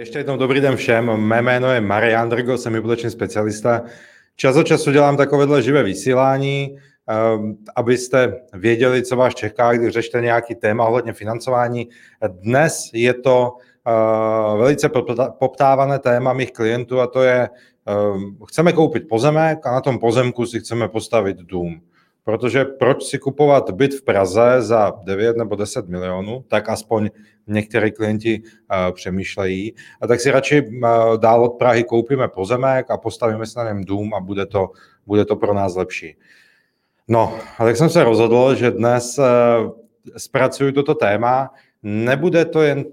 Ještě jednou dobrý den všem. Mé jméno je Marian Drgo, jsem hypoteční specialista. Čas od času dělám takovéhle živé vysílání, ehm, abyste věděli, co vás čeká, když řešíte nějaký téma ohledně financování. Dnes je to eh, velice poptávané téma mých klientů a to je, ehm, chceme koupit pozemek a na tom pozemku si chceme postavit dům. Protože proč si kupovat byt v Praze za 9 nebo 10 milionů, tak aspoň některé klienti uh, přemýšlejí. A tak si radši uh, dál od Prahy koupíme pozemek a postavíme si na něm dům a bude to, bude to pro nás lepší. No, a tak jsem se rozhodl, že dnes uh, zpracuju toto téma. Nebude to jen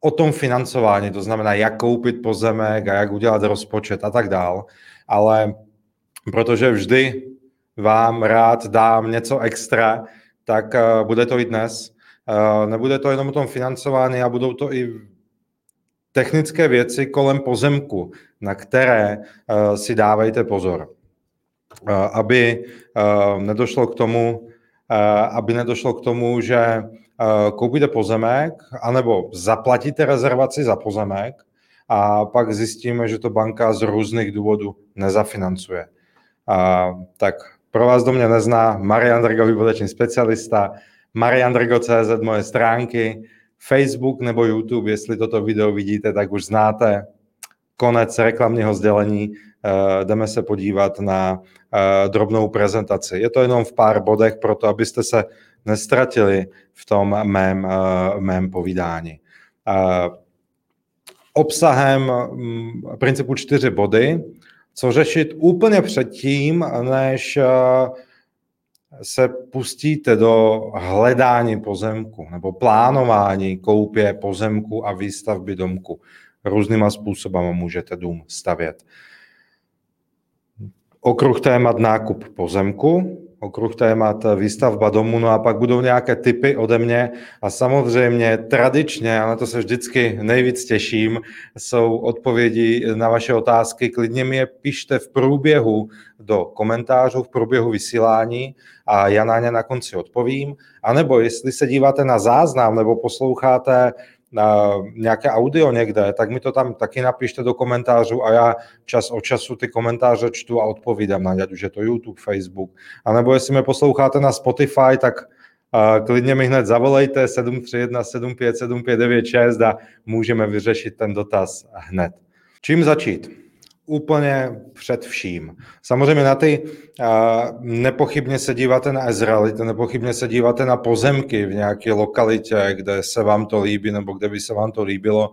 o tom financování, to znamená, jak koupit pozemek a jak udělat rozpočet a tak dál, ale protože vždy vám rád dám něco extra, tak uh, bude to i dnes. Uh, nebude to jenom o tom financování a budou to i technické věci kolem pozemku, na které uh, si dávejte pozor. Uh, aby uh, nedošlo k tomu, aby nedošlo k tomu, že koupíte pozemek, anebo zaplatíte rezervaci za pozemek a pak zjistíme, že to banka z různých důvodů nezafinancuje. Tak pro vás, do mě nezná, Marian Drgo, hypoteční specialista, mariandrgo.cz, moje stránky, Facebook nebo YouTube, jestli toto video vidíte, tak už znáte. Konec reklamního sdělení, uh, jdeme se podívat na uh, drobnou prezentaci. Je to jenom v pár bodech, proto abyste se nestratili v tom mém, uh, mém povídání. Obsahem um, principu čtyři body co řešit úplně předtím, než eh, se pustíte do hledání pozemku nebo plánování koupě pozemku a výstavby domku. Různýma způsobama můžete dům stavět. Okruh témat nákup pozemku, okruh témat výstavba domu, no a pak budou nějaké typy ode mě a samozřejmě tradičně, ale to se vždycky nejvíc těším, jsou odpovědi na vaše otázky. Klidně mi je pište v průběhu do komentářů, v průběhu vysílání a já na ně na konci odpovím. A nebo jestli se díváte na záznam nebo posloucháte nějaké audio někde, tak mi to tam taky napište do komentářů a já čas od času ty komentáře čtu a odpovídám na ně, ať už je to YouTube, Facebook. A nebo jestli mě posloucháte na Spotify, tak uh, klidně mi hned zavolejte 731 75 7596 a můžeme vyřešit ten dotaz hned. Čím začít? Úplně před vším. Samozřejmě na ty nepochybně se díváte na Ezraelity, nepochybně se díváte na pozemky v nějaké lokalitě, kde se vám to líbí nebo kde by se vám to líbilo.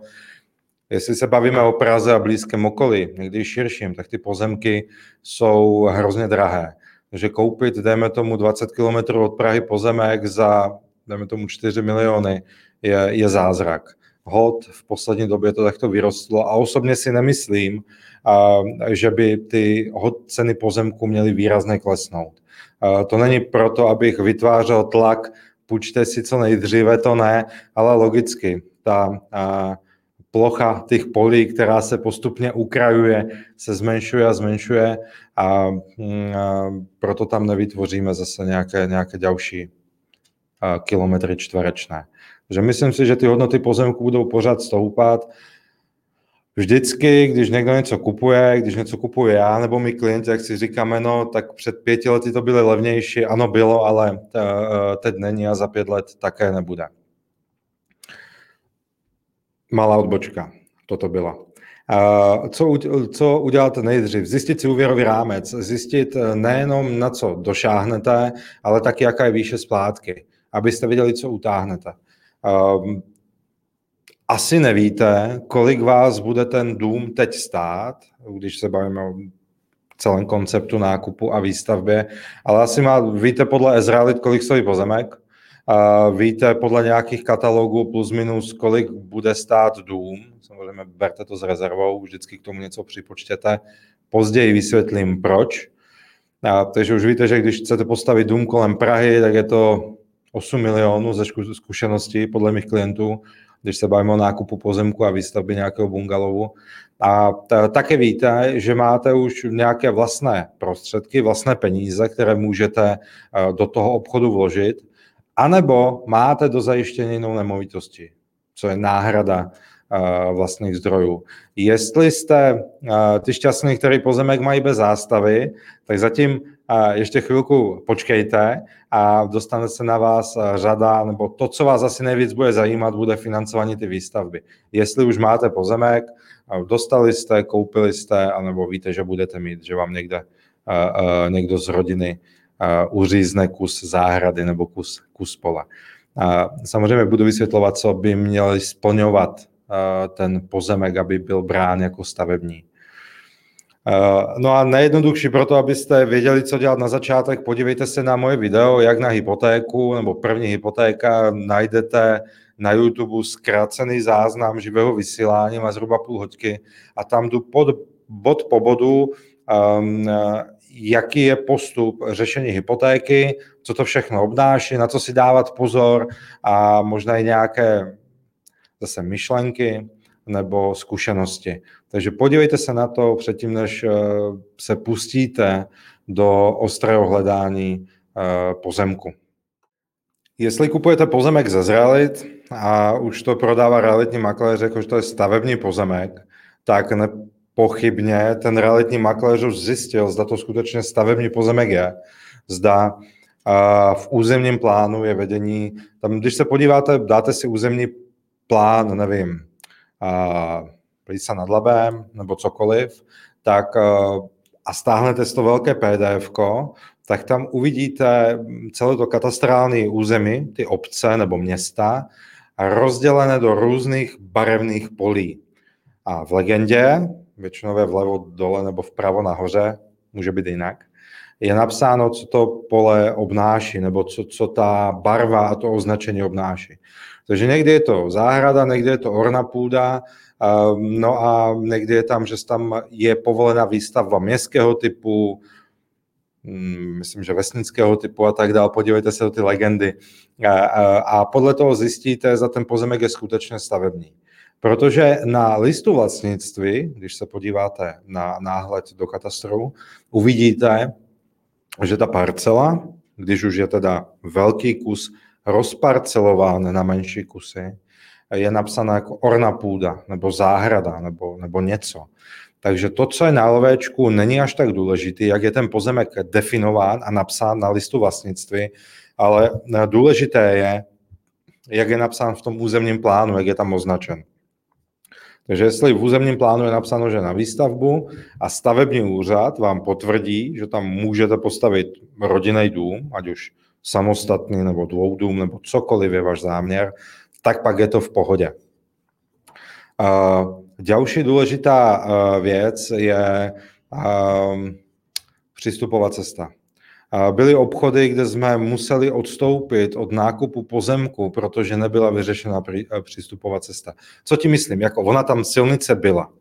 Jestli se bavíme o Praze a blízkém okolí, někdy širším, tak ty pozemky jsou hrozně drahé. Takže koupit, dejme tomu 20 km od Prahy pozemek za, dejme tomu 4 miliony, je, je zázrak. Hod v poslední době to takto vyrostlo a osobně si nemyslím, že by ty ceny pozemku měly výrazně klesnout. To není proto, abych vytvářel tlak, půjčte si co nejdříve, to ne, ale logicky ta plocha těch polí, která se postupně ukrajuje, se zmenšuje a zmenšuje a, mm, proto tam nevytvoříme zase nějaké, nějaké další kilometry čtverečné. Takže myslím si, že ty hodnoty pozemku budou pořád stoupat vždycky, když někdo něco kupuje, když něco kupuje já nebo mi klienti, jak si říkáme, no, tak před pěti lety to bylo levnější, ano bylo, ale eh, teď není a za pět let také nebude. Malá odbočka, toto byla. Eh, co, co udělat nejdřív? Zjistit si úvěrový rámec, zjistit eh, nejenom na co došáhnete, ale taky jaká je výše splátky, abyste věděli, co utáhnete asi nevíte, kolik vás bude ten dům teď stát, když se bavíme o celém konceptu nákupu a výstavbě, ale asi má, víte podle Ezraelit, kolik stojí pozemek, a víte podle nějakých katalogů plus minus, kolik bude stát dům, samozřejmě berte to s rezervou, vždycky k tomu něco připočtěte, později vysvětlím proč. A, takže už víte, že když chcete postavit dům kolem Prahy, tak je to 8 milionů ze zkušeností podle mých klientů, když se bavíme o nákupu pozemku a výstavbě nějakého bungalovu. A t- také víte, že máte už nějaké vlastné prostředky, vlastné peníze, které můžete eh, do toho obchodu vložit, anebo máte do zajištění jinou nemovitosti, co je náhrada vlastních zdrojů. Jestli jste ty šťastní, který pozemek mají bez zástavy, tak zatím ještě chvilku počkejte a dostane se na vás řada, nebo to, co vás asi nejvíc bude zajímat, bude financování ty výstavby. Jestli už máte pozemek, dostali jste, koupili jste, anebo víte, že budete mít, že vám někde někdo z rodiny uřízne kus záhrady nebo kus, kus pole. Samozřejmě budu vysvětlovat, co by měli splňovat ten pozemek, aby byl brán jako stavební. No a nejjednodušší pro to, abyste věděli, co dělat na začátek, podívejte se na moje video, jak na hypotéku, nebo první hypotéka, najdete na YouTube zkrácený záznam živého vysílání, má zhruba půl hodky a tam jdu pod, bod po bodu, um, jaký je postup řešení hypotéky, co to všechno obnáší, na co si dávat pozor a možná i nějaké zase myšlenky nebo zkušenosti. Takže podívejte se na to předtím, než eh, se pustíte do ostrého hledání eh, pozemku. Jestli kupujete pozemek ze zrealit a už to prodává realitní makléř, jakože to je stavební pozemek, tak nepochybně ten realitní makléř už zjistil, zda to skutečně stavební pozemek je, zda v územním plánu je vedení, tam když se podíváte, dáte si územní plán, nevím, Plísa nad Labem nebo cokoliv, tak a stáhnete to velké PDF, tak tam uvidíte celé to katastrální území, ty obce nebo města, rozdělené do různých barevných polí. A v legendě, většinou je vlevo dole nebo vpravo nahoře, může být jinak, je napsáno, co to pole obnáší, nebo co, co ta barva a to označení obnáší. Takže někdy je to záhrada, někdy je to orna půda, no a někdy je tam, že tam je povolená výstavba městského typu, mm, myslím, že vesnického typu a tak dále. Podívejte se do ty legendy. A podle toho zjistíte, za ten pozemek je skutečně stavební. Protože na listu vlastnictví, když se podíváte na náhled do katastru, uvidíte, že ta parcela, když už je teda velký kus rozparcelován na menší kusy, je napsaná jako orna půda, nebo záhrada, nebo, nebo něco. Takže to, co je na LVčku, není až tak důležitý, jak je ten pozemek definován a napsán na listu vlastnictví, ale důležité je, jak je napsán v tom územním plánu, jak je tam označen. Takže jestli v územním plánu je napsáno, že na výstavbu a stavební úřad vám potvrdí, že tam můžete postavit rodinný dům, ať už samostatný nebo dvou dům nebo cokoliv je váš záměr, tak pak je to v pohodě. Uh, důležitá uh, věc je uh, přístupová cesta. Byly obchody, kde jsme museli odstoupit od nákupu pozemku, protože nebyla vyřešena přístupová cesta. Co ti myslím? Jako ona tam silnice byla.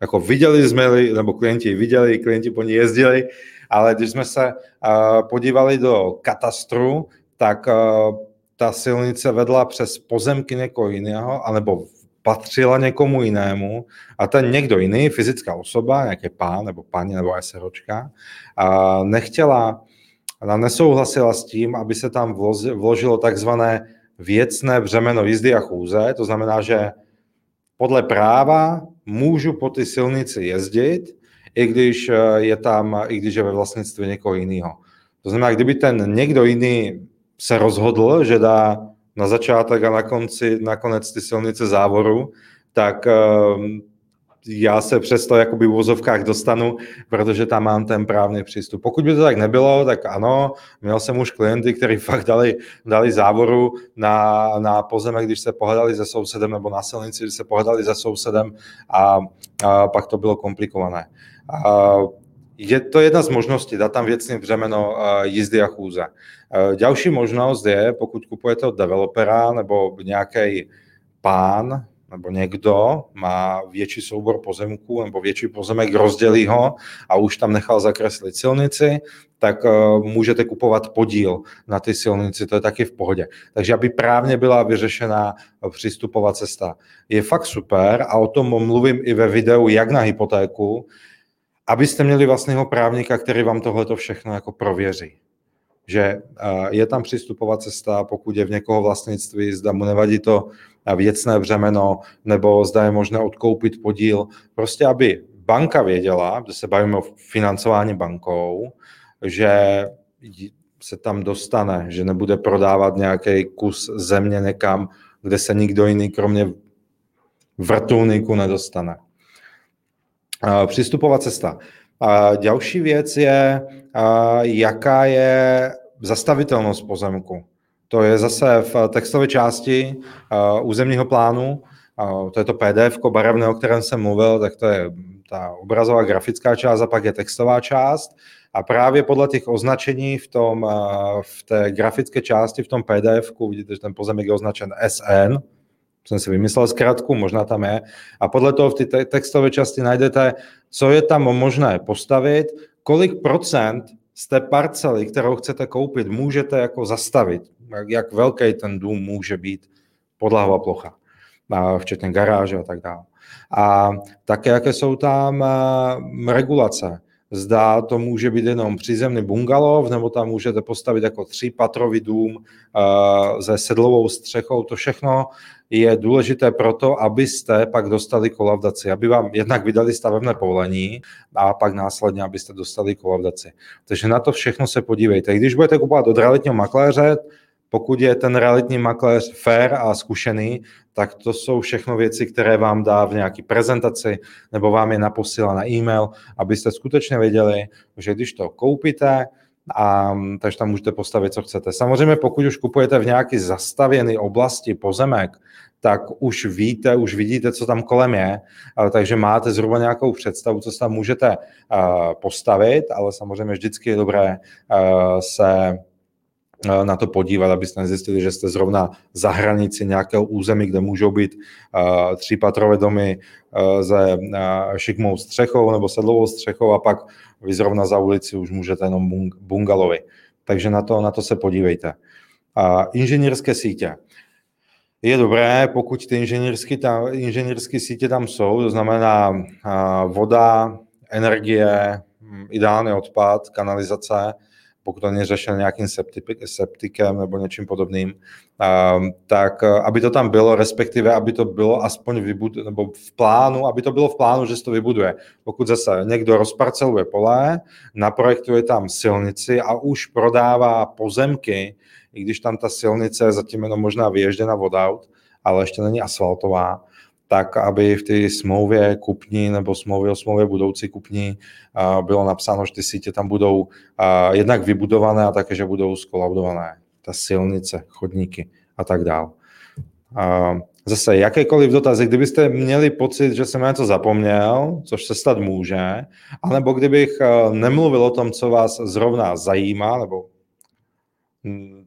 Jako viděli jsme, nebo klienti viděli, klienti po ní jezdili, ale když jsme se uh, podívali do katastru, tak uh, ta silnice vedla přes pozemky někoho jiného, anebo patřila někomu jinému. A ten někdo jiný, fyzická osoba, nějaký pán nebo paní nebo SROčka, nechtěla ona nesouhlasila s tím, aby se tam vložilo takzvané věcné břemeno jízdy a chůze, to znamená, že podle práva můžu po ty silnici jezdit, i když eh, je tam, i když je ve vlastnictví někoho jiného. To znamená, kdyby ten někdo jiný se rozhodl, že dá na začátek a na konci, nakonec ty silnice závoru, tak eh, já se přesto jakoby v vozovkách dostanu, protože tam mám ten právní přístup. Pokud by to tak nebylo, tak ano, měl jsem už klienty, kteří fakt dali, dali závoru na, na pozemek, když se pohledali se sousedem, nebo na silnici, když se pohledali se sousedem a, a pak to bylo komplikované. A, je to jedna z možností, dát tam věcně břemeno jízdy a chůze. Další možnost je, pokud kupujete od developera nebo nějaký pán, nebo někdo má větší soubor pozemků nebo větší pozemek, rozdělí ho a už tam nechal zakreslit silnici, tak uh, můžete kupovat podíl na ty silnici, to je taky v pohodě. Takže aby právně byla vyřešená přístupová cesta. Je fakt super a o tom mluvím i ve videu, jak na hypotéku, abyste měli vlastního právníka, který vám tohle všechno jako prověří že je tam přístupová cesta, pokud je v někoho vlastnictví, zda mu nevadí to věcné břemeno, nebo zda je možné odkoupit podíl. Prostě, aby banka věděla, že se bavíme o financování bankou, že se tam dostane, že nebude prodávat nějaký kus země někam, kde se nikdo jiný kromě vrtulníku nedostane. Přístupová cesta. A další věc je, jaká je zastavitelnost pozemku. To je zase v textové části územního plánu, to je to PDF barevné, o kterém jsem mluvil, tak to je ta obrazová grafická část a pak je textová část. A právě podle těch označení v, tom, v té grafické části, v tom PDF, vidíte, že ten pozemek je označen SN, jsem si vymyslel zkrátku, možná tam je. A podle toho v té textové části najdete, co je tam možné postavit, kolik procent z té parcely, kterou chcete koupit, můžete jako zastavit. Jak, velký ten dům může být, podlahová plocha, včetně garáže a tak dále. A také, jaké jsou tam regulace. Zda to může být jenom přízemní bungalov, nebo tam můžete postavit jako třípatrový dům se sedlovou střechou. To všechno je důležité proto, abyste pak dostali kolavdaci, aby vám jednak vydali stavebné povolení a pak následně, abyste dostali kolavdaci. Takže na to všechno se podívejte. Když budete kupovat od realitního makléře, pokud je ten realitní makléř fair a zkušený, tak to jsou všechno věci, které vám dá v nějaké prezentaci nebo vám je naposílá na e-mail, abyste skutečně věděli, že když to koupíte, a, takže tam můžete postavit, co chcete. Samozřejmě, pokud už kupujete v nějaké zastavěné oblasti pozemek, tak už víte, už vidíte, co tam kolem je, takže máte zhruba nějakou představu, co tam můžete postavit, ale samozřejmě vždycky je dobré se na to podívat, abyste nezjistili, že jste zrovna za hranici nějakého území, kde můžou být uh, třípatrové domy uh, se uh, šikmou střechou nebo sedlovou střechou a pak vy zrovna za ulici už můžete jenom bung- bungalovi. Takže na to, na to se podívejte. Uh, inženýrské sítě. Je dobré, pokud ty inženýrské, tam, inženýrské sítě tam jsou, to znamená voda, energie, ideálně odpad, kanalizace, pokud to není řešeno nějakým septikem nebo něčím podobným, tak eh, aby to tam bylo, respektive aby to bylo aspoň vybud, nebo v plánu, aby to bylo v plánu, že se to vybuduje. Pokud zase někdo rozparceluje pole, naprojektuje tam silnici a už prodává pozemky, i když tam ta silnice je zatím jenom možná vyježděna vodaut, ale ještě není asfaltová, tak aby v té smlouvě kupní nebo smlouvě o smlouvě budoucí kupní bylo napsáno, že ty sítě tam budou jednak vybudované a také, že budou skolaudované. Ta silnice, chodníky a tak dále. Zase jakékoliv dotazy, kdybyste měli pocit, že jsem něco zapomněl, což se stát může, anebo kdybych nemluvil o tom, co vás zrovna zajímá, nebo hm,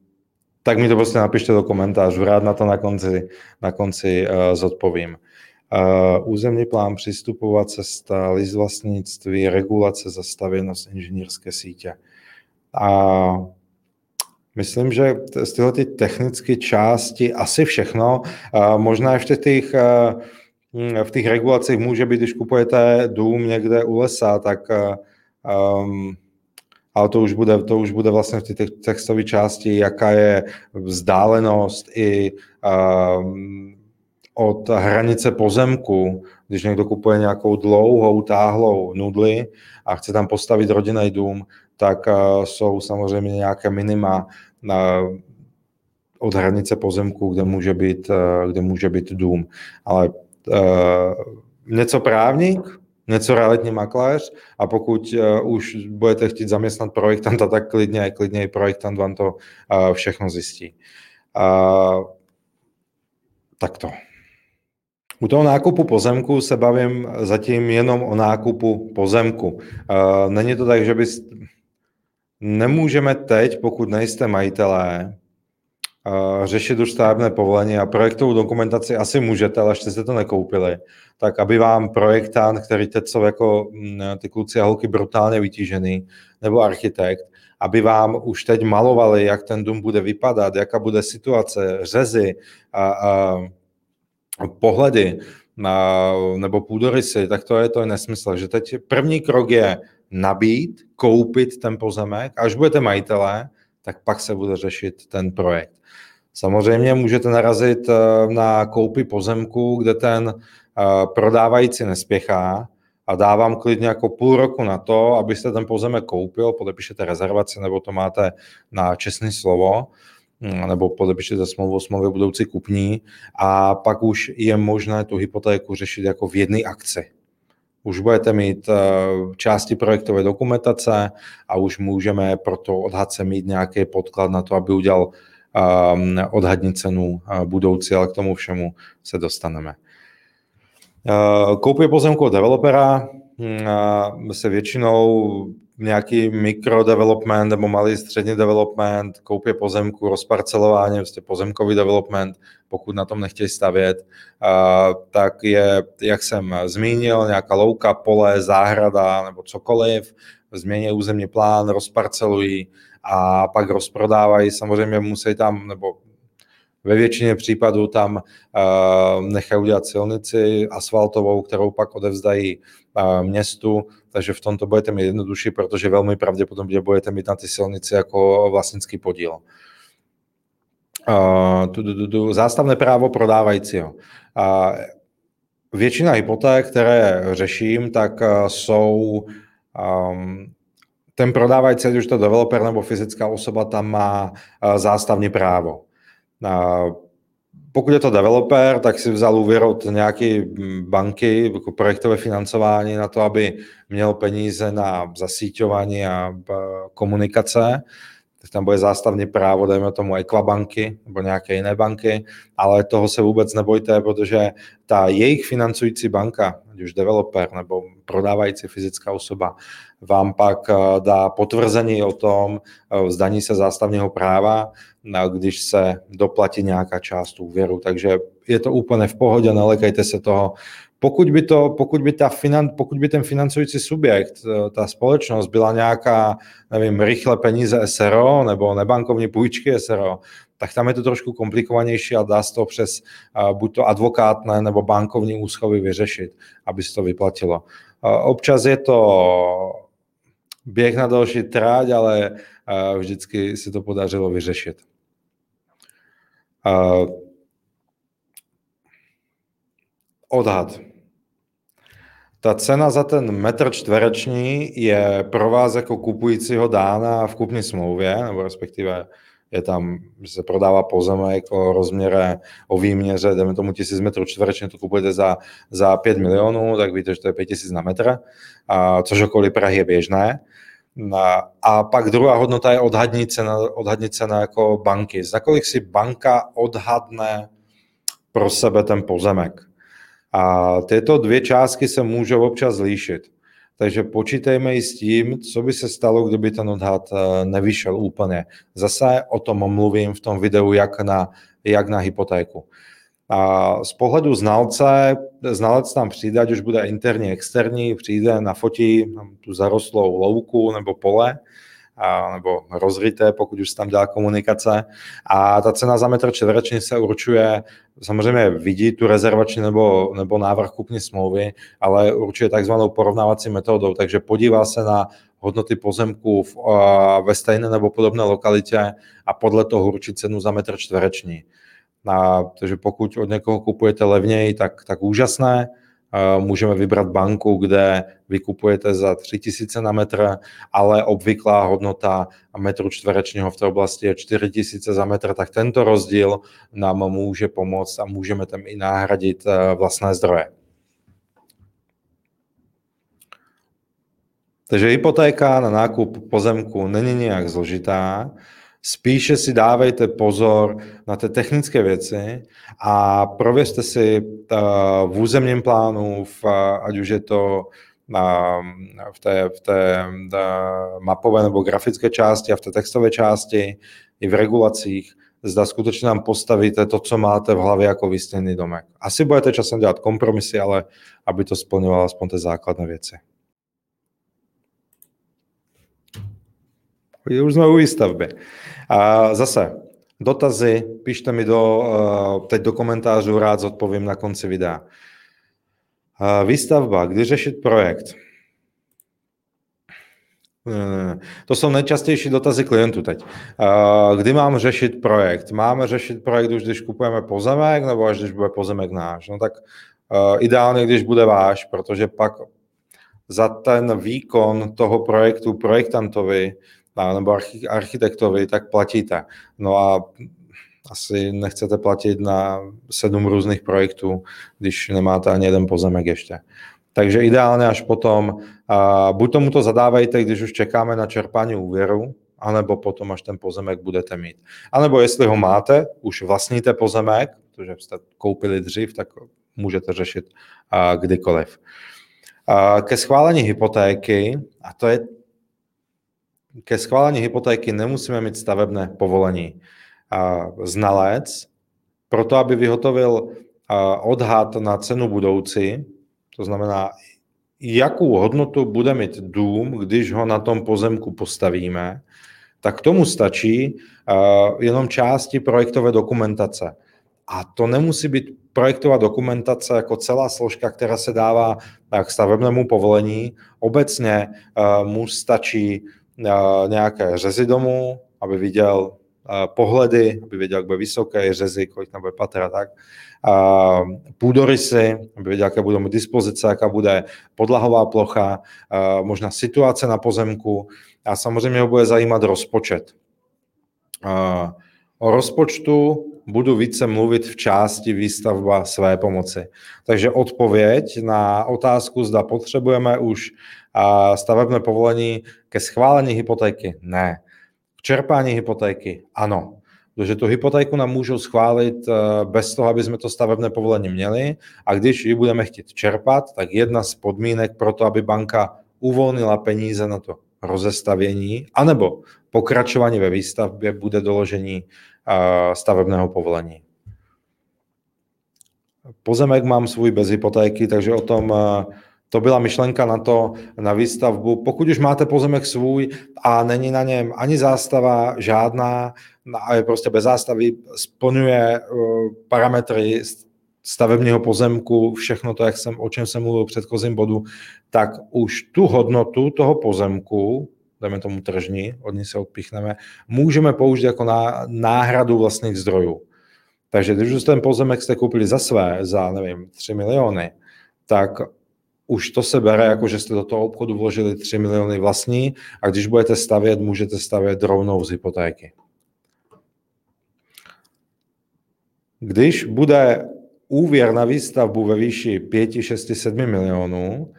tak mi to prostě napište do komentářů, rád na to na konci, na konci uh, zodpovím. Územní plán, přístupová cesta, list vlastnictví, regulace, zastavěnost inženýrské sítě. A myslím, že z tyhle ty technické části asi všechno. Možná ještě těch, uh, v těch regulacích může být, když kupujete dům někde u lesa, tak um, ale to už bude, to už bude vlastně v té textové části, jaká je vzdálenost i um, od hranice pozemku, když někdo kupuje nějakou dlouhou, táhlou nudli a chce tam postavit rodinný dům, tak uh, jsou samozřejmě nějaké minima uh, od hranice pozemku, kde může být, uh, kde může být dům. Ale něco právník, něco realitní makléř a pokud už budete chtít zaměstnat projektanta, tak klidně, klidně i projektant vám to všechno zjistí. Tak to. U toho nákupu pozemku se bavím zatím jenom o nákupu pozemku. Uh, není to tak, že bys... Nemůžeme teď, pokud nejste majitelé, řešit už stavebné povolení a projektovou dokumentaci asi můžete, ale ještě jste to nekoupili, tak aby vám projektant, který teď jsou jako mm, ty kluci a holky brutálně vytížený, nebo architekt, aby vám už teď malovali, jak ten dům bude vypadat, jaká bude situace, řezy a, a pohledy a, nebo půdorysy, tak to je to je nesmysl. Že teď první krok je nabít, koupit ten pozemek, až budete majitelé, tak pak se bude řešit ten projekt. Samozřejmě můžete narazit na koupi pozemku, kde ten prodávající nespěchá a dávám klidně jako půl roku na to, abyste ten pozemek koupil, podepíšete rezervaci nebo to máte na čestné slovo nebo podepíšete smlouvu o smlouvě budoucí kupní a pak už je možné tu hypotéku řešit jako v jedné akci. Už budete mít eh, části projektové dokumentace a už můžeme pro to odhadce mít nějaký podklad na to, aby udělal ehm, odhadní cenu eh, budoucí, ale k tomu všemu se dostaneme. Eh, koupě pozemku od developera hm, se většinou nějaký mikrodevelopment nebo malý střední development, koupě pozemku, rozparcelování, vlastně pozemkový development, pokud na tom nechtějí stavět, tak je, jak jsem zmínil, nějaká louka, pole, záhrada nebo cokoliv, změní územní plán, rozparcelují a pak rozprodávají. Samozřejmě musí tam, nebo ve většině případů tam uh, nechají udělat silnici asfaltovou, kterou pak odevzdají městu, takže v tomto budete mít jednodušší, protože velmi pravděpodobně budete mít na ty silnici jako vlastnický podíl. Zástavné právo prodávajícího. Většina hypoték, které řeším, tak jsou um, ten prodávající, ať už to developer nebo fyzická osoba, tam má zástavní právo. Pokud je to developer, tak si vzal úvěr od nějaké banky, jako projektové financování na to, aby měl peníze na zasíťování a komunikace, tak tam bude zástavní právo, dejme tomu Equabanky nebo nějaké jiné banky, ale toho se vůbec nebojte, protože ta jejich financující banka, ať už developer nebo prodávající fyzická osoba, vám pak eh, dá potvrzení o tom, eh, zdaní se zástavního práva, když se doplatí nějaká část úvěru. Takže je to úplně v pohodě, nelekejte se toho. Pokud by, to, pokud by, ta finan, pokud by ten financující subjekt, eh, ta společnost byla nějaká, nevím, rychle peníze SRO nebo nebankovní půjčky SRO, tak tam je to trošku komplikovanější a dá se to přes buď to advokátné nebo bankovní úschovy vyřešit, aby se to vyplatilo. Občas je to běh na další tráť, ale vždycky si to podařilo vyřešit. Odhad. Ta cena za ten metr čtvereční je pro vás jako kupujícího dána v kupní smlouvě, nebo respektive je tam, že se prodává pozemek o rozměre, o výměře, jdeme tomu 1000 metrů čtverečně, to kupujete za, za 5 milionů, tak víte, že to je 5000 na metr, a, což okolí Prahy je běžné. A, a pak druhá hodnota je odhadní cena, odhadní cena jako banky. Za kolik si banka odhadne pro sebe ten pozemek. A tyto dvě částky se můžou občas líšit. Takže počítejme i s tím, co by se stalo, kdyby ten odhad eh, nevyšel úplně. Zase o tom mluvím v tom videu, jak na, jak na hypotéku. A z pohledu znalce, znalec tam přijde, ať už bude interní, externí, přijde, nafotí tu zarostlou louku nebo pole, nebo rozryté, pokud už tam dělá komunikace. A ta cena za metr čtvereční se určuje, samozřejmě vidí tu rezervační nebo, nebo návrh kupní smlouvy, ale určuje takzvanou porovnávací metodou, takže podívá se na hodnoty pozemků v, ve stejné nebo podobné lokalitě a podle toho určí cenu za metr čtvereční. A, takže pokud od někoho kupujete levněji, tak, tak úžasné. Můžeme vybrat banku, kde vykupujete za 3000 na metr, ale obvyklá hodnota metru čtverečního v té oblasti je 4000 za metr, tak tento rozdíl nám může pomoct a můžeme tam i nahradit eh, vlastné zdroje. Takže hypotéka na nákup pozemku není nějak zložitá. Spíše si dávejte pozor na ty technické věci a prověřte si uh, v územním plánu, v, ať už je to na, v té, v té mapové nebo grafické části a v té textové části, i v regulacích, zda skutečně nám postavíte to, co máte v hlavě jako vysněný domek. Asi budete časem dělat kompromisy, ale aby to splňovalo aspoň ty základné věci. Už jsme u výstavby. A zase, dotazy, píšte mi do, eh, teď do komentářů, rád zodpovím na konci videa. Výstavba, kdy řešit projekt? To jsou nejčastější dotazy klientů teď. Kdy mám řešit projekt? Máme řešit projekt už, když kupujeme pozemek, nebo až když bude pozemek náš? No tak ideálně, když bude váš, protože pak za ten výkon toho projektu projektantovi nebo architektovi, tak platíte. No a asi nechcete platit na sedm různých projektů, když nemáte ani jeden pozemek ještě. Takže ideálně až potom, uh, buď tomu to zadávejte, když už čekáme na čerpání úvěru, anebo potom, až ten pozemek budete mít. A nebo jestli ho máte, už vlastníte pozemek, protože jste koupili dřív, tak můžete řešit uh, kdykoliv. Uh, ke schválení hypotéky, a to je ke schválení hypotéky nemusíme mít stavebné povolení. Znalec, proto aby vyhotovil odhad na cenu budoucí, to znamená, jakou hodnotu bude mít dům, když ho na tom pozemku postavíme, tak tomu stačí jenom části projektové dokumentace. A to nemusí být projektová dokumentace jako celá složka, která se dává k stavebnému povolení. Obecně mu stačí nějaké řezy domu, aby viděl pohledy, aby věděl, jak bude vysoké, řezy, kolik tam bude patra, tak. Půdorysy, aby věděl, jaká budou mít dispozice, jaká bude podlahová plocha, možná situace na pozemku a samozřejmě ho bude zajímat rozpočet. O rozpočtu budu více mluvit v části výstavba své pomoci. Takže odpověď na otázku, zda potřebujeme už stavebné povolení ke schválení hypotéky, ne. K čerpání hypotéky ano. Protože tu hypotéku nám můžou schválit eh, bez toho, aby jsme to stavebné povolení měli a když ji budeme chtít čerpat, tak jedna z podmínek pro to, aby banka uvolnila peníze na to rozestavění, anebo pokračování ve výstavbě bude doložení eh, stavebného povolení. Pozemek mám svůj bez hypotéky, takže o tom eh, to byla myšlenka na to, na výstavbu. Pokud už máte pozemek svůj a není na něm ani zástava žádná, a je prostě bez zástavy, splňuje uh, parametry stavebního pozemku, všechno to, jak jsem, o čem jsem mluvil v předchozím bodu, tak už tu hodnotu toho pozemku, dáme tomu tržní, od ní se odpichneme, můžeme použít jako náhradu vlastních zdrojů. Takže když už ten pozemek jste koupili za své, za nevím, 3 miliony, tak už to se bere, jako že jste do toho obchodu vložili 3 miliony vlastní a když budete stavět, můžete stavět rovnou z hypotéky. Když bude úvěr na výstavbu ve výši 5, 6, 7 milionů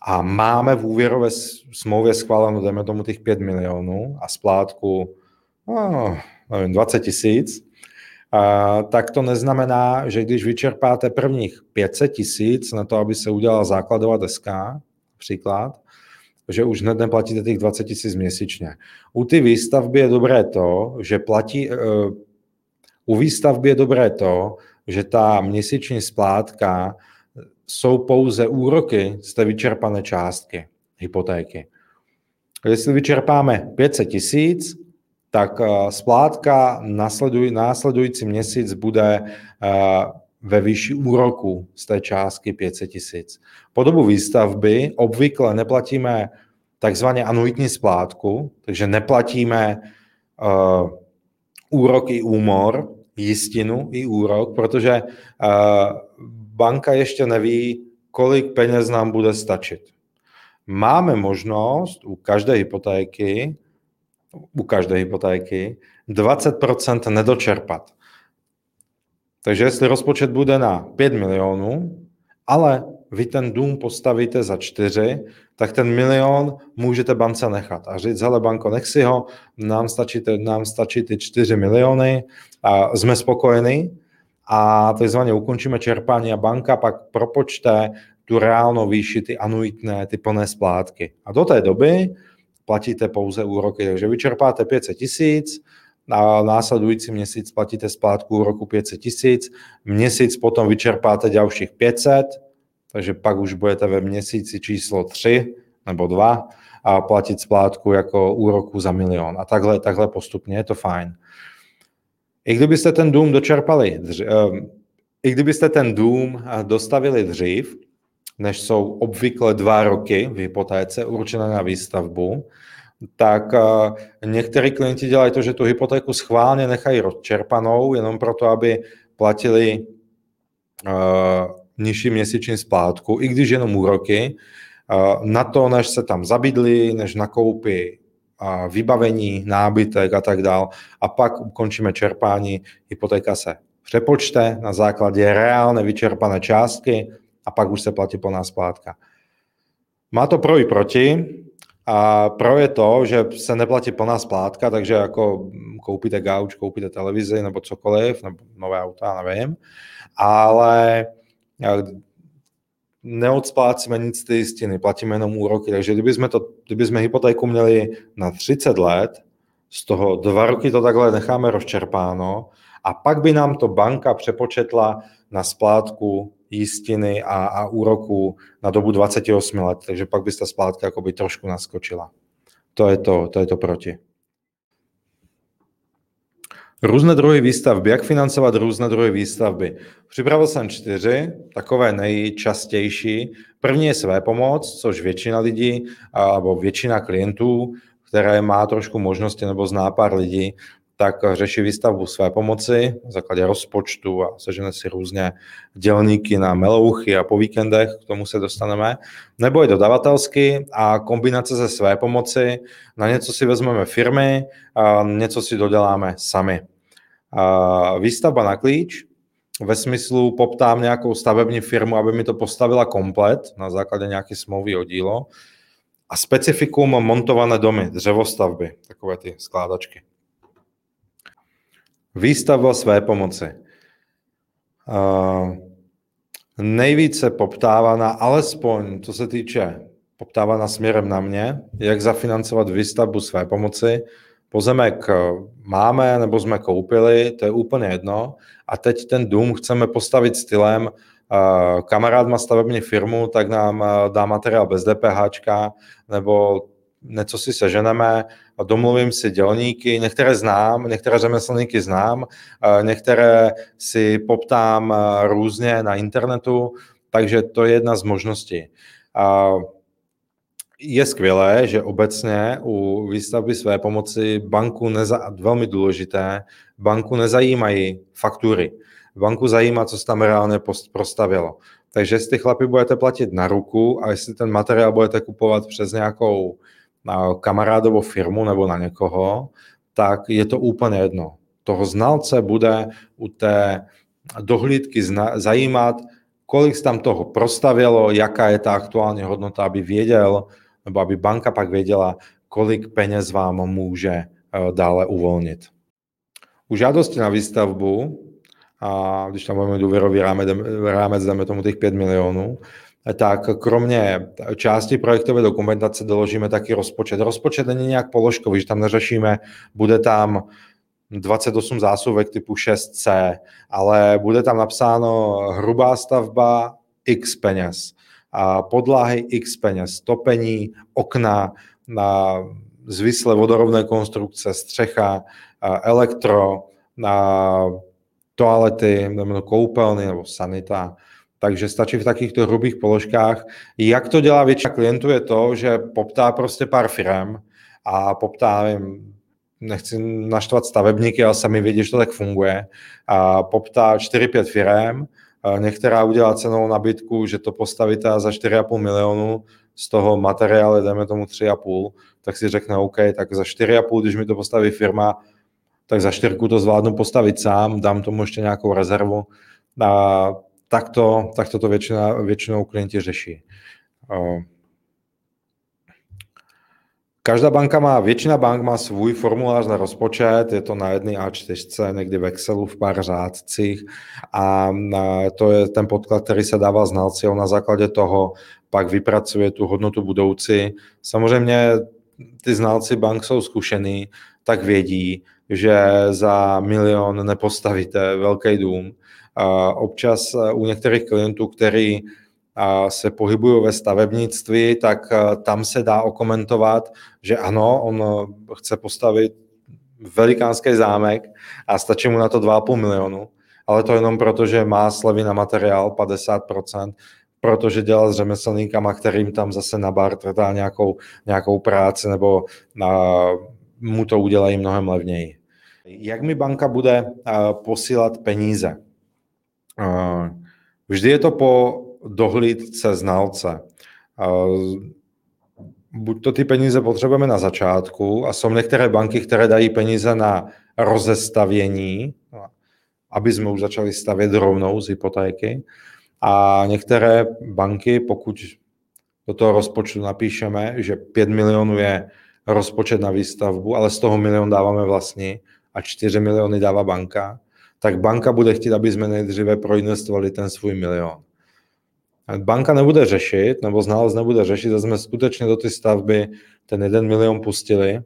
a máme v úvěrové smlouvě schváleno, dejme tomu těch 5 milionů a splátku no, nevím, 20 tisíc, tak to neznamená, že když vyčerpáte prvních 500 tisíc na to, aby se udělala základová deska, příklad, že už hned neplatíte těch 20 tisíc měsíčně. U ty výstavby je dobré to, že platí, uh, u výstavby je dobré to, že ta měsíční splátka jsou pouze úroky z té vyčerpané částky hypotéky. Jestli vyčerpáme 500 tisíc, tak eh, splátka následuj, následující měsíc bude eh, ve výši úroku z té částky 500 tisíc. Po dobu výstavby obvykle neplatíme takzvaně anuitní splátku, takže neplatíme uh, úrok i úmor, jistinu i úrok, protože banka ještě neví, kolik peněz nám bude stačit. Máme možnost u každé hypotéky u každé hypotéky 20% nedočerpat. Takže jestli rozpočet bude na 5 milionů, ale vy ten dům postavíte za 4, tak ten milion můžete bance nechat a říct, hele banko, nech si ho, nám stačí, nám stačí ty 4 miliony a jsme spokojení a takzvaně ukončíme čerpání a banka pak propočte tu reálnou výši, ty anuitné, ty plné splátky. A do té doby platíte pouze úroky. Takže vyčerpáte 500 tisíc, a následující měsíc platíte splátku úroku 500 tisíc, měsíc potom vyčerpáte dalších 500, takže pak už budete ve měsíci číslo 3 nebo 2 a platit splátku jako úroku za milion. A takhle, takhle postupně je to fajn. I kdybyste ten dům dočerpali, eh, i kdybyste ten dům dostavili dřív, než jsou obvykle dva roky v hypotéce určené na výstavbu, tak někteří klienti dělají to, že tu hypotéku schválně nechají rozčerpanou, jenom proto, aby platili nižší měsíční splátku, i když jenom úroky, na to, než se tam zabydlí, než nakoupí vybavení, nábytek a tak dál. A pak ukončíme čerpání, hypotéka se přepočte na základě reálně vyčerpané částky a pak už se platí plná splátka. Má to pro i proti. A pro je to, že se neplatí plná splátka, takže jako koupíte gauč, koupíte televizi nebo cokoliv, nebo nové auta, nevím. Ale neodsplácíme nic té jistiny, platíme jenom úroky. Takže kdyby jsme, to, kdyby jsme hypotéku měli na 30 let, z toho dva roky to takhle necháme rozčerpáno a pak by nám to banka přepočetla na splátku jistiny a, a úroku na dobu 28 let, takže pak by ta splátka jakoby trošku naskočila. To je to, to je to proti. Různé druhy výstavby. Jak financovat různé druhy výstavby? Připravil jsem čtyři, takové nejčastější. První je své pomoc, což většina lidí, nebo většina klientů, které má trošku možnosti nebo zná pár lidí, tak řeší výstavbu své pomoci v základě rozpočtu a sežene si různě dělníky na melouchy a po víkendech, k tomu se dostaneme. Nebo je dodavatelsky a kombinace ze své pomoci. Na něco si vezmeme firmy, a něco si doděláme sami. A výstavba na klíč, ve smyslu poptám nějakou stavební firmu, aby mi to postavila komplet na základě nějaké smlouvy o dílo. A specifikum montované domy, dřevostavby, takové ty skládačky. Výstavba své pomoci. Uh, nejvíce poptávaná, alespoň co se týče poptávaná směrem na mě, jak zafinancovat výstavbu své pomoci. Pozemek máme nebo jsme koupili, to je úplně jedno. A teď ten dům chceme postavit stylem, kamarád má stavební firmu, tak nám dá materiál bez DPH, nebo něco si seženeme, domluvím si dělníky, některé znám, některé řemeslníky znám, některé si poptám různě na internetu, takže to je jedna z možností. Je skvělé, že obecně u výstavby své pomoci banku, neza, velmi důležité, banku nezajímají faktury. Banku zajímá, co se tam reálně prostavilo. Takže jestli chlapi budete platit na ruku a jestli ten materiál budete kupovat přes nějakou na kamarádovou firmu nebo na někoho, tak je to úplně jedno. Toho znalce bude u té dohlídky zajímat, kolik se tam toho prostavilo, jaká je ta aktuální hodnota, aby věděl, nebo aby banka pak věděla, kolik peněz vám může eh, dále uvolnit. U žádosti na výstavbu, a když tam budeme důvěrový rámec, rámec, dáme tomu těch 5 milionů, tak kromě části projektové dokumentace doložíme taky rozpočet. Rozpočet není nějak položkový, že tam neřešíme, bude tam 28 zásuvek typu 6C, ale bude tam napsáno hrubá stavba X peněz, a podlahy X peněz, topení, okna, na zvislé vodorovné konstrukce, střecha, elektro, na toalety, koupelny nebo sanita, takže stačí v takýchto hrubých položkách. Jak to dělá většina klientů je to, že poptá prostě pár firm a poptá, nevím, nechci naštvat stavebníky, ale sami vědí, že to tak funguje. A poptá 4-5 firm, některá udělá cenou nabídku, že to postavíte za 4,5 milionu, z toho materiálu jdeme tomu 3,5, tak si řekne OK, tak za 4,5, když mi to postaví firma, tak za 4 to zvládnu postavit sám, dám tomu ještě nějakou rezervu. A tak to, tak to většina, většinou klienti řeší. Každá banka má, většina bank má svůj formulář na rozpočet, je to na jedné A4, někdy v Excelu v pár řádcích a to je ten podklad, který se dává znalci, a na základě toho pak vypracuje tu hodnotu budoucí. Samozřejmě ty znalci bank jsou zkušený, tak vědí, že za milion nepostavíte velký dům, Občas e, u některých klientů, který se pohybují ve stavebnictví, tak e, tam se dá okomentovat, že ano, on chce postavit velikánský zámek a stačí mu na to 2,5 milionu, ale to jenom proto, že má slevy na materiál 50%, protože dělal s řemeslníkama, kterým tam zase na bar dá nějakou, nějakou práci nebo na, mu to udělají mnohem levněji. Jak mi banka bude posílat peníze? Vždy je to po dohlídce znalce. Buď to ty peníze potřebujeme na začátku a jsou některé banky, které dají peníze na rozestavění, aby jsme už začali stavět rovnou z hypotéky. A některé banky, pokud do toho rozpočtu napíšeme, že 5 milionů je rozpočet na výstavbu, ale z toho milion dáváme vlastní a 4 miliony dává banka, tak banka bude chtít, aby jsme nejdříve proinvestovali ten svůj milion. Banka nebude řešit, nebo znalec nebude řešit, že jsme skutečně do té stavby ten jeden milion pustili,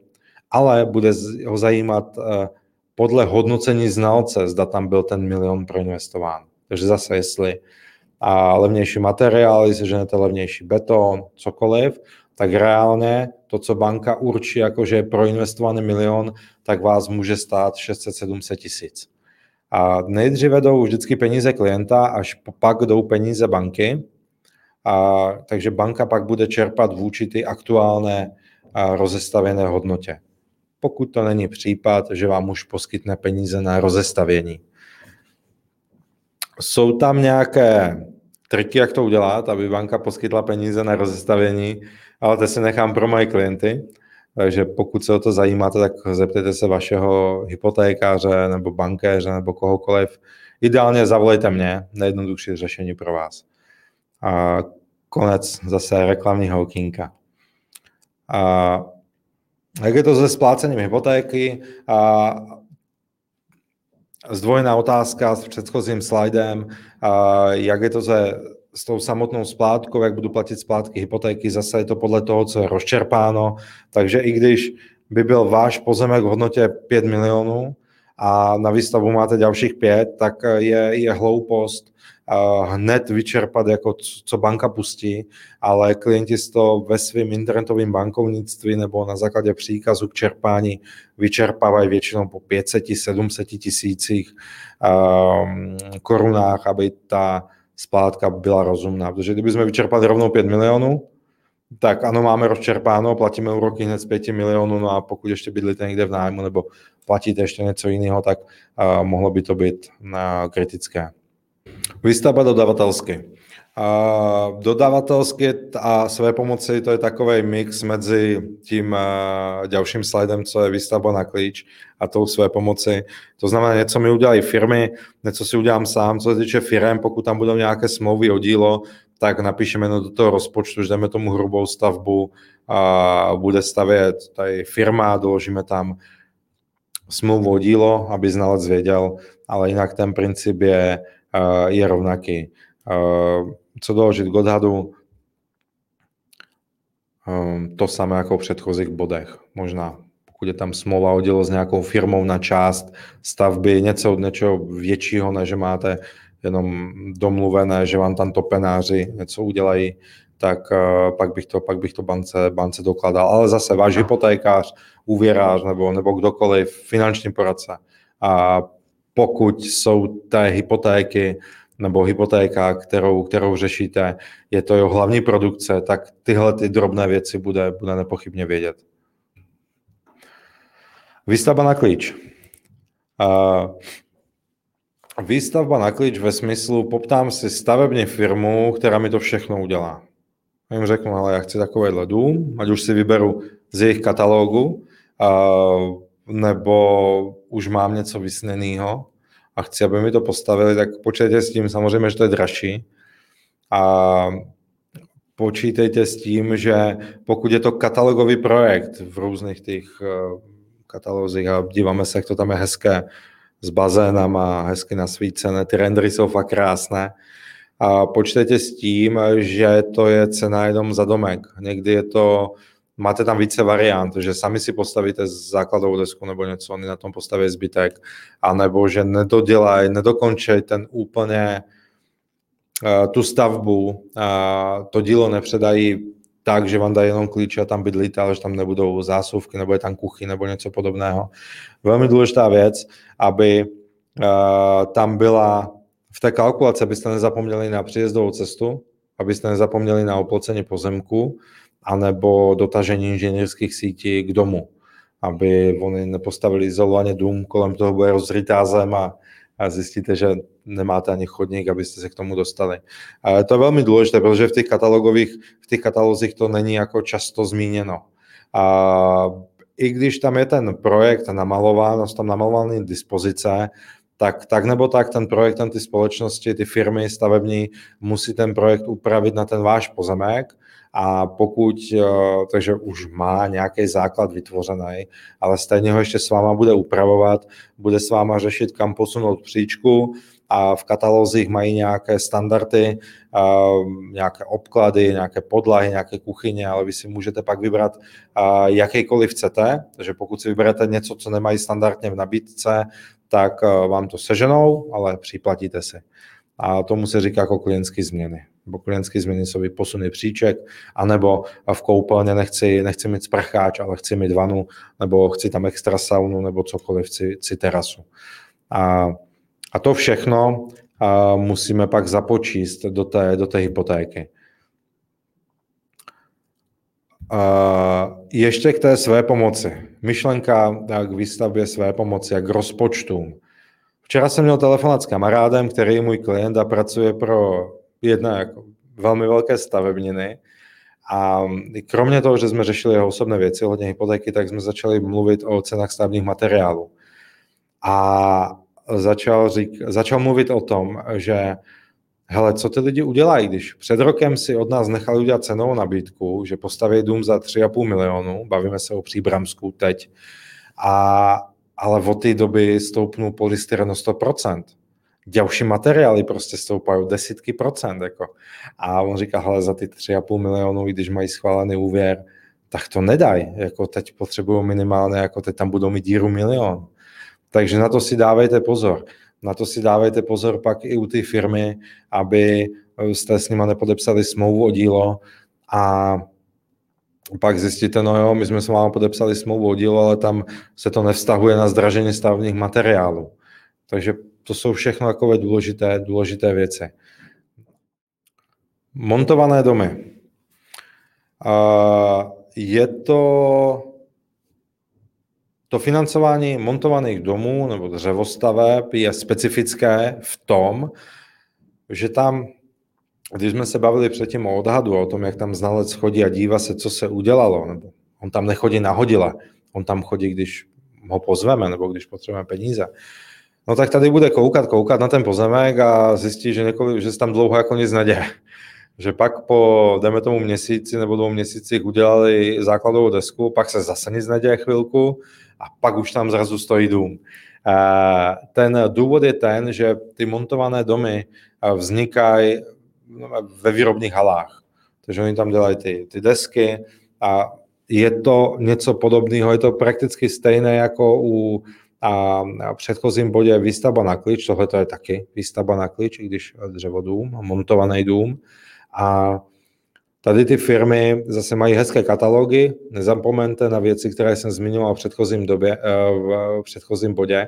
ale bude ho zajímat eh, podle hodnocení znalce, zda tam byl ten milion proinvestován. Takže zase, jestli a levnější materiál, jestli ženete levnější beton, cokoliv, tak reálně to, co banka určí, jako že je proinvestovaný milion, tak vás může stát 600-700 tisíc. A nejdříve jdou vždycky peníze klienta, až pak jdou peníze banky. A, takže banka pak bude čerpat vůči ty aktuálné rozestavěné hodnotě. Pokud to není případ, že vám už poskytne peníze na rozestavění. Jsou tam nějaké triky, jak to udělat, aby banka poskytla peníze na rozestavění, ale to si nechám pro moje klienty. Takže pokud se o to zajímáte, tak zeptejte se vašeho hypotékáře nebo bankéře nebo kohokoliv. Ideálně zavolejte mě, nejjednodušší řešení pro vás. A konec zase reklamního okýnka. A jak je to se splácením hypotéky? A zdvojená otázka s předchozím slajdem, a jak je to se s tou samotnou splátkou, jak budu platit splátky hypotéky, zase je to podle toho, co je rozčerpáno. Takže i když by byl váš pozemek v hodnotě 5 milionů a na výstavu máte dalších 5, tak je, je hloupost hned vyčerpat, jako co banka pustí, ale klienti si to ve svém internetovém bankovnictví nebo na základě příkazu k čerpání vyčerpávají většinou po 500-700 tisících um, korunách, aby ta splátka byla rozumná. Protože kdyby jsme vyčerpali rovnou 5 milionů, tak ano, máme rozčerpáno, platíme úroky hned z 5 milionů, no a pokud ještě bydlíte někde v nájmu nebo platíte ještě něco jiného, tak uh, mohlo by to být uh, kritické. Výstavba dodavatelsky. A a své pomoci to je takový mix mezi tím dalším slajdem, co je výstavba na klíč a tou své pomoci. To znamená, něco mi udělají firmy, něco si udělám sám, co se týče firm, pokud tam budou nějaké smlouvy o dílo, tak napíšeme do toho rozpočtu, že jdeme tomu hrubou stavbu a bude stavět tady firma, doložíme tam smlouvu o dílo, aby znalec věděl, ale jinak ten princip je je rovnaký. Co doložit k odhadu? To samé jako v předchozích bodech. Možná pokud je tam smlouva o dělo s nějakou firmou na část stavby, něco od něčeho většího, než máte jenom domluvené, že vám tam topenáři něco udělají, tak pak bych to, pak bych to bance, bance dokladal. Ale zase váš hypotékář, úvěrář nebo, nebo kdokoliv, finanční poradce a pokud jsou té hypotéky nebo hypotéka, kterou, kterou řešíte, je to jeho hlavní produkce, tak tyhle ty drobné věci bude, bude nepochybně vědět. Výstavba na klíč. Výstavba na klíč ve smyslu, poptám si stavební firmu, která mi to všechno udělá. Já jim řeknu, ale já chci takovýhle dům, ať už si vyberu z jejich katalogu, nebo už mám něco vysněného a chci, aby mi to postavili, tak počítejte s tím samozřejmě, že to je dražší. A počítejte s tím, že pokud je to katalogový projekt v různých těch eh, katalozích a díváme se, jak to tam je hezké s bazénama, hezky nasvícené, ty rendery jsou fakt krásné. A počítejte s tím, že to je cena jenom za domek. Někdy je to máte tam více variant, že sami si postavíte základovou desku nebo něco, oni na tom postaví zbytek, anebo že nedodělají, nedokončí ten úplně uh, tu stavbu, to dílo nepředají tak, že vám dají jenom klíče a tam bydlíte, ale že tam nebudou zásuvky, nebo je tam kuchy, nebo něco podobného. Velmi důležitá věc, aby uh, tam byla v té kalkulaci, abyste nezapomněli na příjezdovou cestu, abyste nezapomněli na oplocení pozemku, anebo dotažení inženýrských sítí k domu, aby oni nepostavili izolovaně dům, kolem toho bude rozrytá zem a, a zjistíte, že nemáte ani chodník, abyste se k tomu dostali. A to je velmi důležité, protože v těch katalogových, v těch katalozích to není jako často zmíněno. A i když tam je ten projekt namalován, tam namalovaný dispozice, tak, tak nebo tak ten projekt, ten ty společnosti, ty firmy stavební musí ten projekt upravit na ten váš pozemek a pokud, eh, takže už má nějaký základ vytvořený, ale stejně ho ještě s váma bude upravovat, bude s váma řešit, kam posunout příčku a v katalozích mají nějaké standardy, eh, nějaké obklady, nějaké podlahy, nějaké kuchyně, ale vy si můžete pak vybrat eh, jakýkoliv chcete, takže pokud si vyberete něco, co nemají standardně v nabídce, tak vám to seženou, ale připlatíte si. A tomu se říká jako klientské změny nebo klientské změny jsou posuny příček, anebo v koupelně nechci, nechci mít sprcháč, ale chci mít vanu, nebo chci tam extra saunu, nebo cokoliv, chci, chci terasu. A, a to všechno a musíme pak započíst do té, do té hypotéky. A ještě k té své pomoci. Myšlenka k výstavbě své pomoci a k rozpočtům. Včera jsem měl telefonat s kamarádem, který je můj klient a pracuje pro jedna jako velmi velké stavebniny. A kromě toho, že jsme řešili jeho osobné věci hodně hypotéky, tak jsme začali mluvit o cenách stavebních materiálů. A začal, řík, začal mluvit o tom, že hele, co ty lidi udělají, když před rokem si od nás nechali udělat cenovou nabídku, že postaví dům za 3,5 milionu, bavíme se o Příbramsku teď, a, ale od té doby stoupnul polystyren o 100% další materiály prostě stoupají desítky procent. Jako. A on říká, hele, za ty 3,5 milionů, když mají schválený úvěr, tak to nedaj. Jako teď potřebují minimálně, jako teď tam budou mít díru milion. Takže na to si dávejte pozor. Na to si dávejte pozor pak i u té firmy, aby jste s nima nepodepsali smlouvu o dílo a pak zjistíte, no jo, my jsme s vámi podepsali smlouvu o dílo, ale tam se to nevztahuje na zdražení stavních materiálů. Takže to jsou všechno takové důležité, důležité věci. Montované domy. Je to to financování montovaných domů nebo dřevostaveb je specifické v tom, že tam, když jsme se bavili předtím o odhadu, o tom, jak tam znalec chodí a dívá se, co se udělalo, nebo on tam nechodí nahodile, on tam chodí, když ho pozveme, nebo když potřebujeme peníze, No tak tady bude koukat, koukat na ten pozemek a zjistí, že, několik, že se tam dlouho jako nic neděje. Že pak po, jdeme tomu měsíci nebo dvou měsících udělali základovou desku, pak se zase nic neděje chvilku a pak už tam zrazu stojí dům. Ten důvod je ten, že ty montované domy vznikají no, ve výrobních halách. Takže oni tam dělají ty, ty desky a je to něco podobného, je to prakticky stejné jako u a v předchozím bodě výstavba na klíč, tohle to je taky výstavba na klíč, i když dřevodům, montovaný dům. A tady ty firmy zase mají hezké katalogy, nezapomeňte na věci, které jsem zmiňoval v předchozím, době, eh, v předchozím bodě,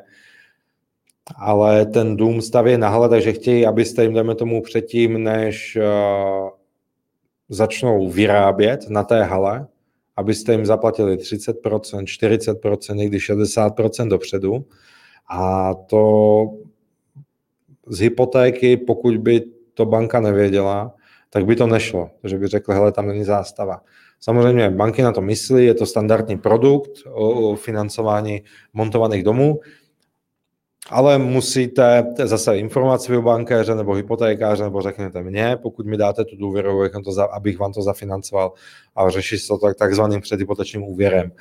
ale ten dům staví na hale, takže chtějí, abyste jim, jdeme tomu předtím, než eh, začnou vyrábět na té hale, abyste jim zaplatili 30%, 40%, někdy 60% dopředu. A to z hypotéky, pokud by to banka nevěděla, tak by to nešlo, že by řekl, hele, tam není zástava. Samozřejmě banky na to myslí, je to standardní produkt o financování montovaných domů, ale musíte zase informaci o bankéře nebo hypotékáře, nebo řeknete mně, pokud mi dáte tu důvěru, abych vám to zafinancoval a řeší se to tak, takzvaným předhypotečním úvěrem,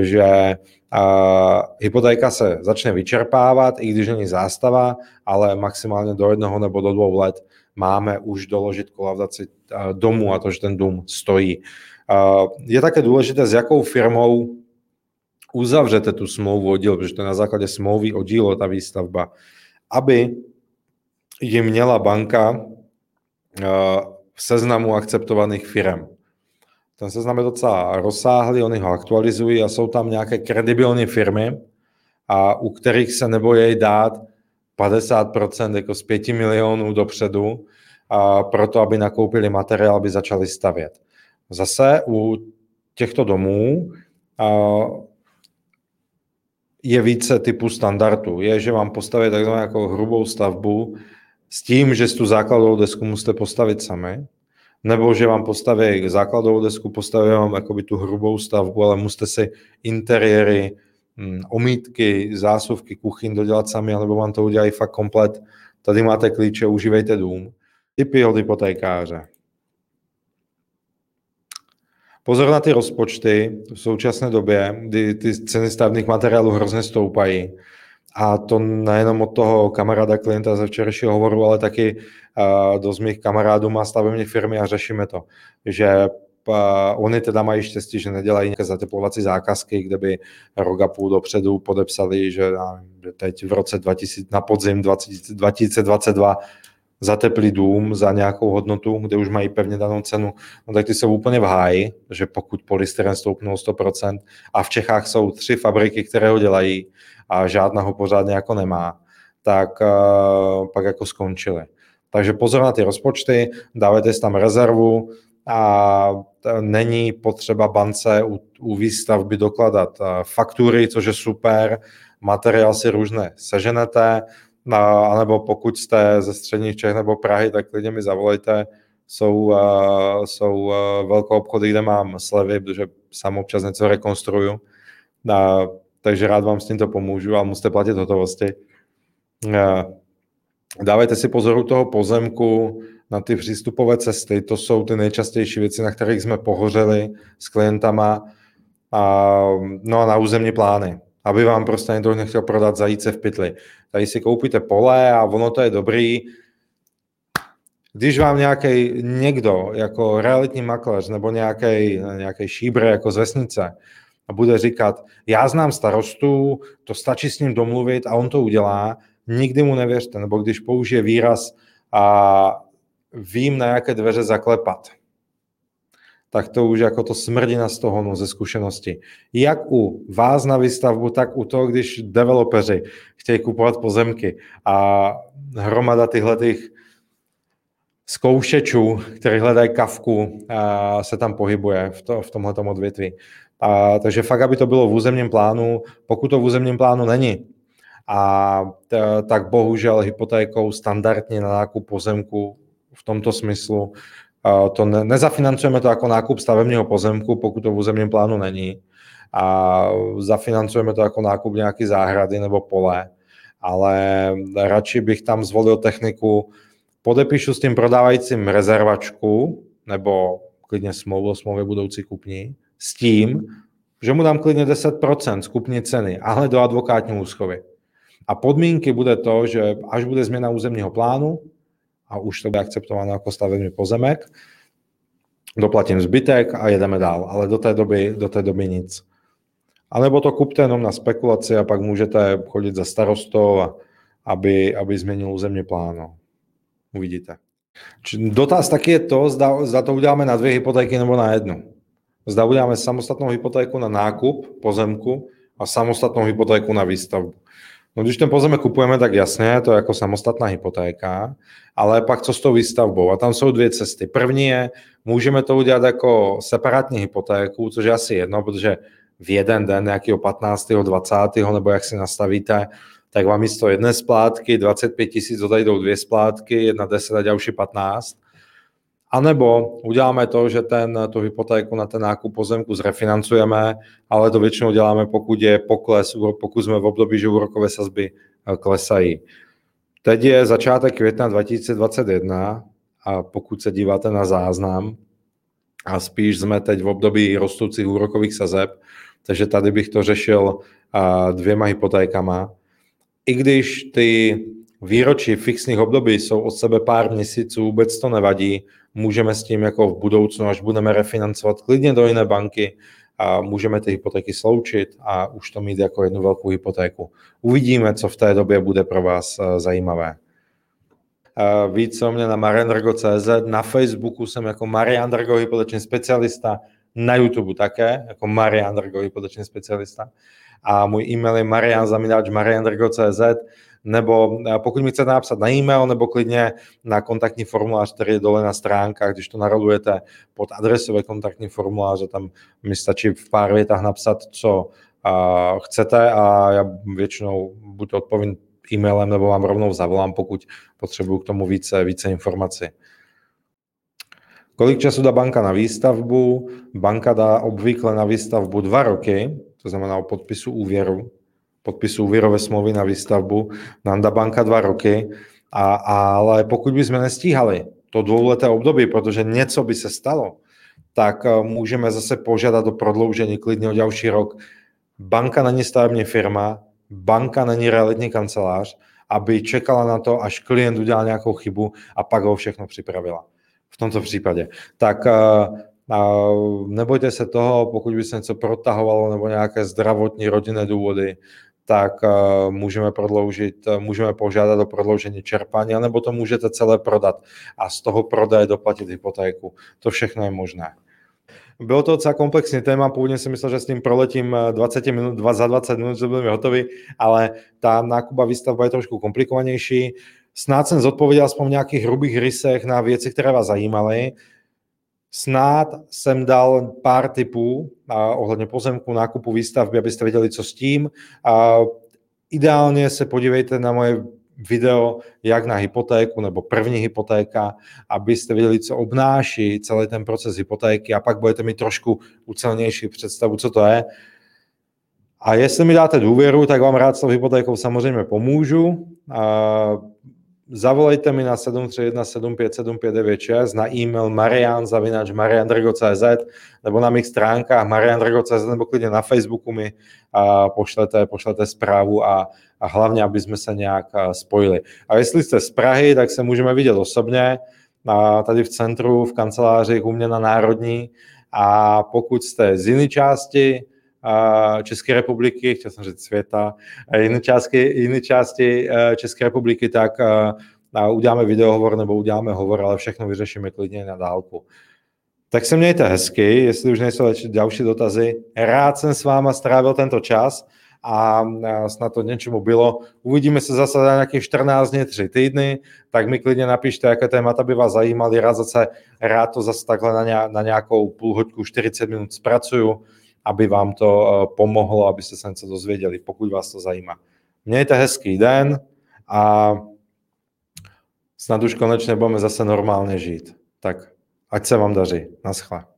že a, hypotéka se začne vyčerpávat, i když není zástava, ale maximálně do jednoho nebo do dvou let máme už doložit kolaudaci domu a to, že ten dům stojí. A, je také důležité, s jakou firmou uzavřete tu smlouvu o díl, protože to je na základě smlouvy o dílo ta výstavba, aby ji měla banka eh, v seznamu akceptovaných firm. Ten seznam je docela rozsáhlý, oni ho aktualizují a jsou tam nějaké kredibilní firmy, a u kterých se nebojí dát 50% jako z 5 milionů dopředu, a proto, aby nakoupili materiál, aby začali stavět. Zase u těchto domů je více typů standardů. Je, že vám postaví takzvanou jako hrubou stavbu s tím, že tu základovou desku musíte postavit sami, nebo že vám postaví základovou desku, postaví vám jakoby tu hrubou stavbu, ale musíte si interiéry, hm, omítky, zásuvky, kuchyň dodělat sami, alebo vám to udělají fakt komplet. Tady máte klíče, užívejte dům. Typy od hypotékáře. Pozor na ty rozpočty v současné době, kdy ty ceny stavných materiálů hrozně stoupají. A to nejenom od toho kamaráda klienta ze včerejšího hovoru, ale taky uh, dost mých kamarádů má stavební firmy a řešíme to, že uh, oni teda mají štěstí, že nedělají nějaké zateplovací zákazky, kde by rok a půl dopředu podepsali, že, že teď v roce 2000, na podzim 20, 2022 zateplí dům za nějakou hodnotu, kde už mají pevně danou cenu, no tak ty jsou úplně v háji, že pokud polystyren stoupnou 100% a v Čechách jsou tři fabriky, které ho dělají a žádná ho pořádně jako nemá, tak uh, pak jako skončili. Takže pozor na ty rozpočty, dávajte si tam rezervu a není potřeba bance u, u výstavby dokladat faktury, což je super, materiál si různé seženete, a, anebo pokud jste ze středních Čech nebo Prahy, tak klidně mi zavolejte. Jsou, uh, jsou uh, velké obchody, kde mám slevy, protože sám občas něco rekonstruju. Uh, takže rád vám s tímto pomůžu, ale musíte platit hotovosti. Uh, dávejte si pozor u toho pozemku na ty přístupové cesty, to jsou ty nejčastější věci, na kterých jsme pohořeli s klientama. A, no a na územní plány aby vám prostě někdo nechtěl prodat zajíce v pytli. Tady si koupíte pole a ono to je dobrý. Když vám nějaký někdo, jako realitní makléř nebo nějaký, nějaký šíbr jako z vesnice, a bude říkat, já znám starostu, to stačí s ním domluvit a on to udělá, nikdy mu nevěřte, nebo když použije výraz a vím, na jaké dveře zaklepat tak to už jako to smrdí na stohonu ze zkušenosti. Jak u vás na výstavbu, tak u toho, když developeři chtějí kupovat pozemky a hromada tyhle těch zkoušečů, který hledají kavku, se tam pohybuje v, to, v tomhle odvětví. A, takže fakt, aby to bylo v územním plánu, pokud to v územním plánu není, a t, tak bohužel hypotékou standardně na nákup pozemku v tomto smyslu to ne, nezafinancujeme to jako nákup stavebního pozemku, pokud to v územním plánu není. A zafinancujeme to jako nákup nějaký záhrady nebo pole. Ale radši bych tam zvolil techniku, podepíšu s tím prodávajícím rezervačku, nebo klidně smlouvu o smlouvě budoucí kupní, s tím, že mu dám klidně 10% z kupní ceny, ale do advokátní úschovy. A podmínky bude to, že až bude změna územního plánu, a už to bude akceptováno jako stavební pozemek. Doplatím zbytek a jedeme dál, ale do té doby, do té doby nic. A nebo to kupte jenom na spekulaci a pak můžete chodit za starostou, aby, aby změnil územní plán. No. Uvidíte. Dotaz taky je to, zda, zda to uděláme na dvě hypotéky nebo na jednu. Zda uděláme samostatnou hypotéku na nákup pozemku a samostatnou hypotéku na výstavbu. No když ten pozemek kupujeme, tak jasně, to je jako samostatná hypotéka, ale pak co s tou výstavbou? A tam jsou dvě cesty. První je, můžeme to udělat jako separátní hypotéku, což je asi jedno, protože v jeden den, nějakého 15. 20. nebo jak si nastavíte, tak vám místo jedné splátky 25 tisíc odejdou dvě splátky, jedna 10 a další 15. A nebo uděláme to, že ten, tu hypotéku na ten nákup pozemku zrefinancujeme, ale to většinou děláme, pokud je pokles, pokud jsme v období, že úrokové sazby eh, klesají. Teď je začátek května 2021 a pokud se díváte na záznam, a spíš jsme teď v období rostoucích úrokových sazeb, takže tady bych to řešil eh, dvěma hypotékama. I když ty výročí fixních období jsou od sebe pár měsíců, vůbec to nevadí, můžeme s tím jako v budoucnu, až budeme refinancovat klidně do jiné banky, a můžeme ty hypotéky sloučit a už to mít jako jednu velkou hypotéku. Uvidíme, co v té době bude pro vás eh, zajímavé. Eh, víc o mě na mariandrago.cz, na Facebooku jsem jako Marian Drago hypoteční specialista, na YouTube také, jako Marian Drago hypoteční specialista a můj e-mail je marian.mariandrago.cz nebo pokud mi chcete napsat na e-mail, nebo klidně na kontaktní formulář, který je dole na stránkách, když to narolujete pod adresové kontaktní formuláře, tam mi stačí v pár větách napsat, co chcete a já většinou buď odpovím e-mailem, nebo vám rovnou zavolám, pokud potřebuju k tomu více, více informací. Kolik času dá banka na výstavbu? Banka dá obvykle na výstavbu dva roky, to znamená o podpisu úvěru, podpisu úvěrové smlouvy na výstavbu, dá banka dva roky, a, ale pokud bychom nestíhali to dvouleté období, protože něco by se stalo, tak eh, můžeme zase požádat o prodloužení klidně o další rok. Banka není stavební firma, banka není realitní kancelář, aby čekala na to, až klient udělal nějakou chybu a pak ho všechno připravila. V tomto případě. Tak eh, nebojte se toho, pokud by se něco protahovalo nebo nějaké zdravotní rodinné důvody, tak eh, můžeme prodloužit, eh, můžeme požádat o prodloužení čerpání, nebo to můžete celé prodat a z toho prodaje doplatit hypotéku. To všechno je možné. Bylo to docela komplexní téma, původně jsem myslel, že s tím proletím 20 eh, minut, 2 za 20 minut, že budeme hotovi, ale ta nákuba výstavba je trošku komplikovanější. Snad jsem zodpověděl aspoň v nějakých hrubých rysech na věci, které vás zajímaly. Snad jsem dal pár tipů ohledně pozemku, nákupu, výstavby, abyste věděli, co s tím. A, ideálně se podívejte na moje video, jak na hypotéku nebo první hypotéka, abyste věděli, co obnáší celý ten proces hypotéky a pak budete mít trošku ucelnější představu, co to je. A jestli mi dáte důvěru, tak vám rád s tou hypotékou samozřejmě pomůžu. Zavolejte mi na 731 757 na e-mail marian.mariandrgo.cz nebo na mých stránkách mariandrgo.cz nebo klidně na Facebooku mi a pošlete, pošlete zprávu a, a hlavně, aby jsme se nějak spojili. A jestli jste z Prahy, tak se můžeme vidět osobně a tady v centru, v kanceláři u mě na Národní a pokud jste z jiné části České republiky, chtěl jsem říct světa, jiné části, jiné části e, České republiky, tak e, uděláme videohovor nebo uděláme hovor, ale všechno vyřešíme klidně na dálku. Tak se mějte hezky, jestli už nejsou další dotazy. Rád jsem s váma strávil tento čas a snad to něčemu bylo. Uvidíme se zase za nějakých 14 dní, 3 týdny, tak mi klidně napište, jaké témata by vás zajímaly. Rád zase rád to zase takhle na, nějakou půl hoďku, 40 minut zpracuju aby vám to eh, pomohlo, abyste se něco dozvěděli, pokud vás to zajímá. Mějte hezký den a snad už konečně budeme zase normálně žít. Tak ať se vám daří. Naschle.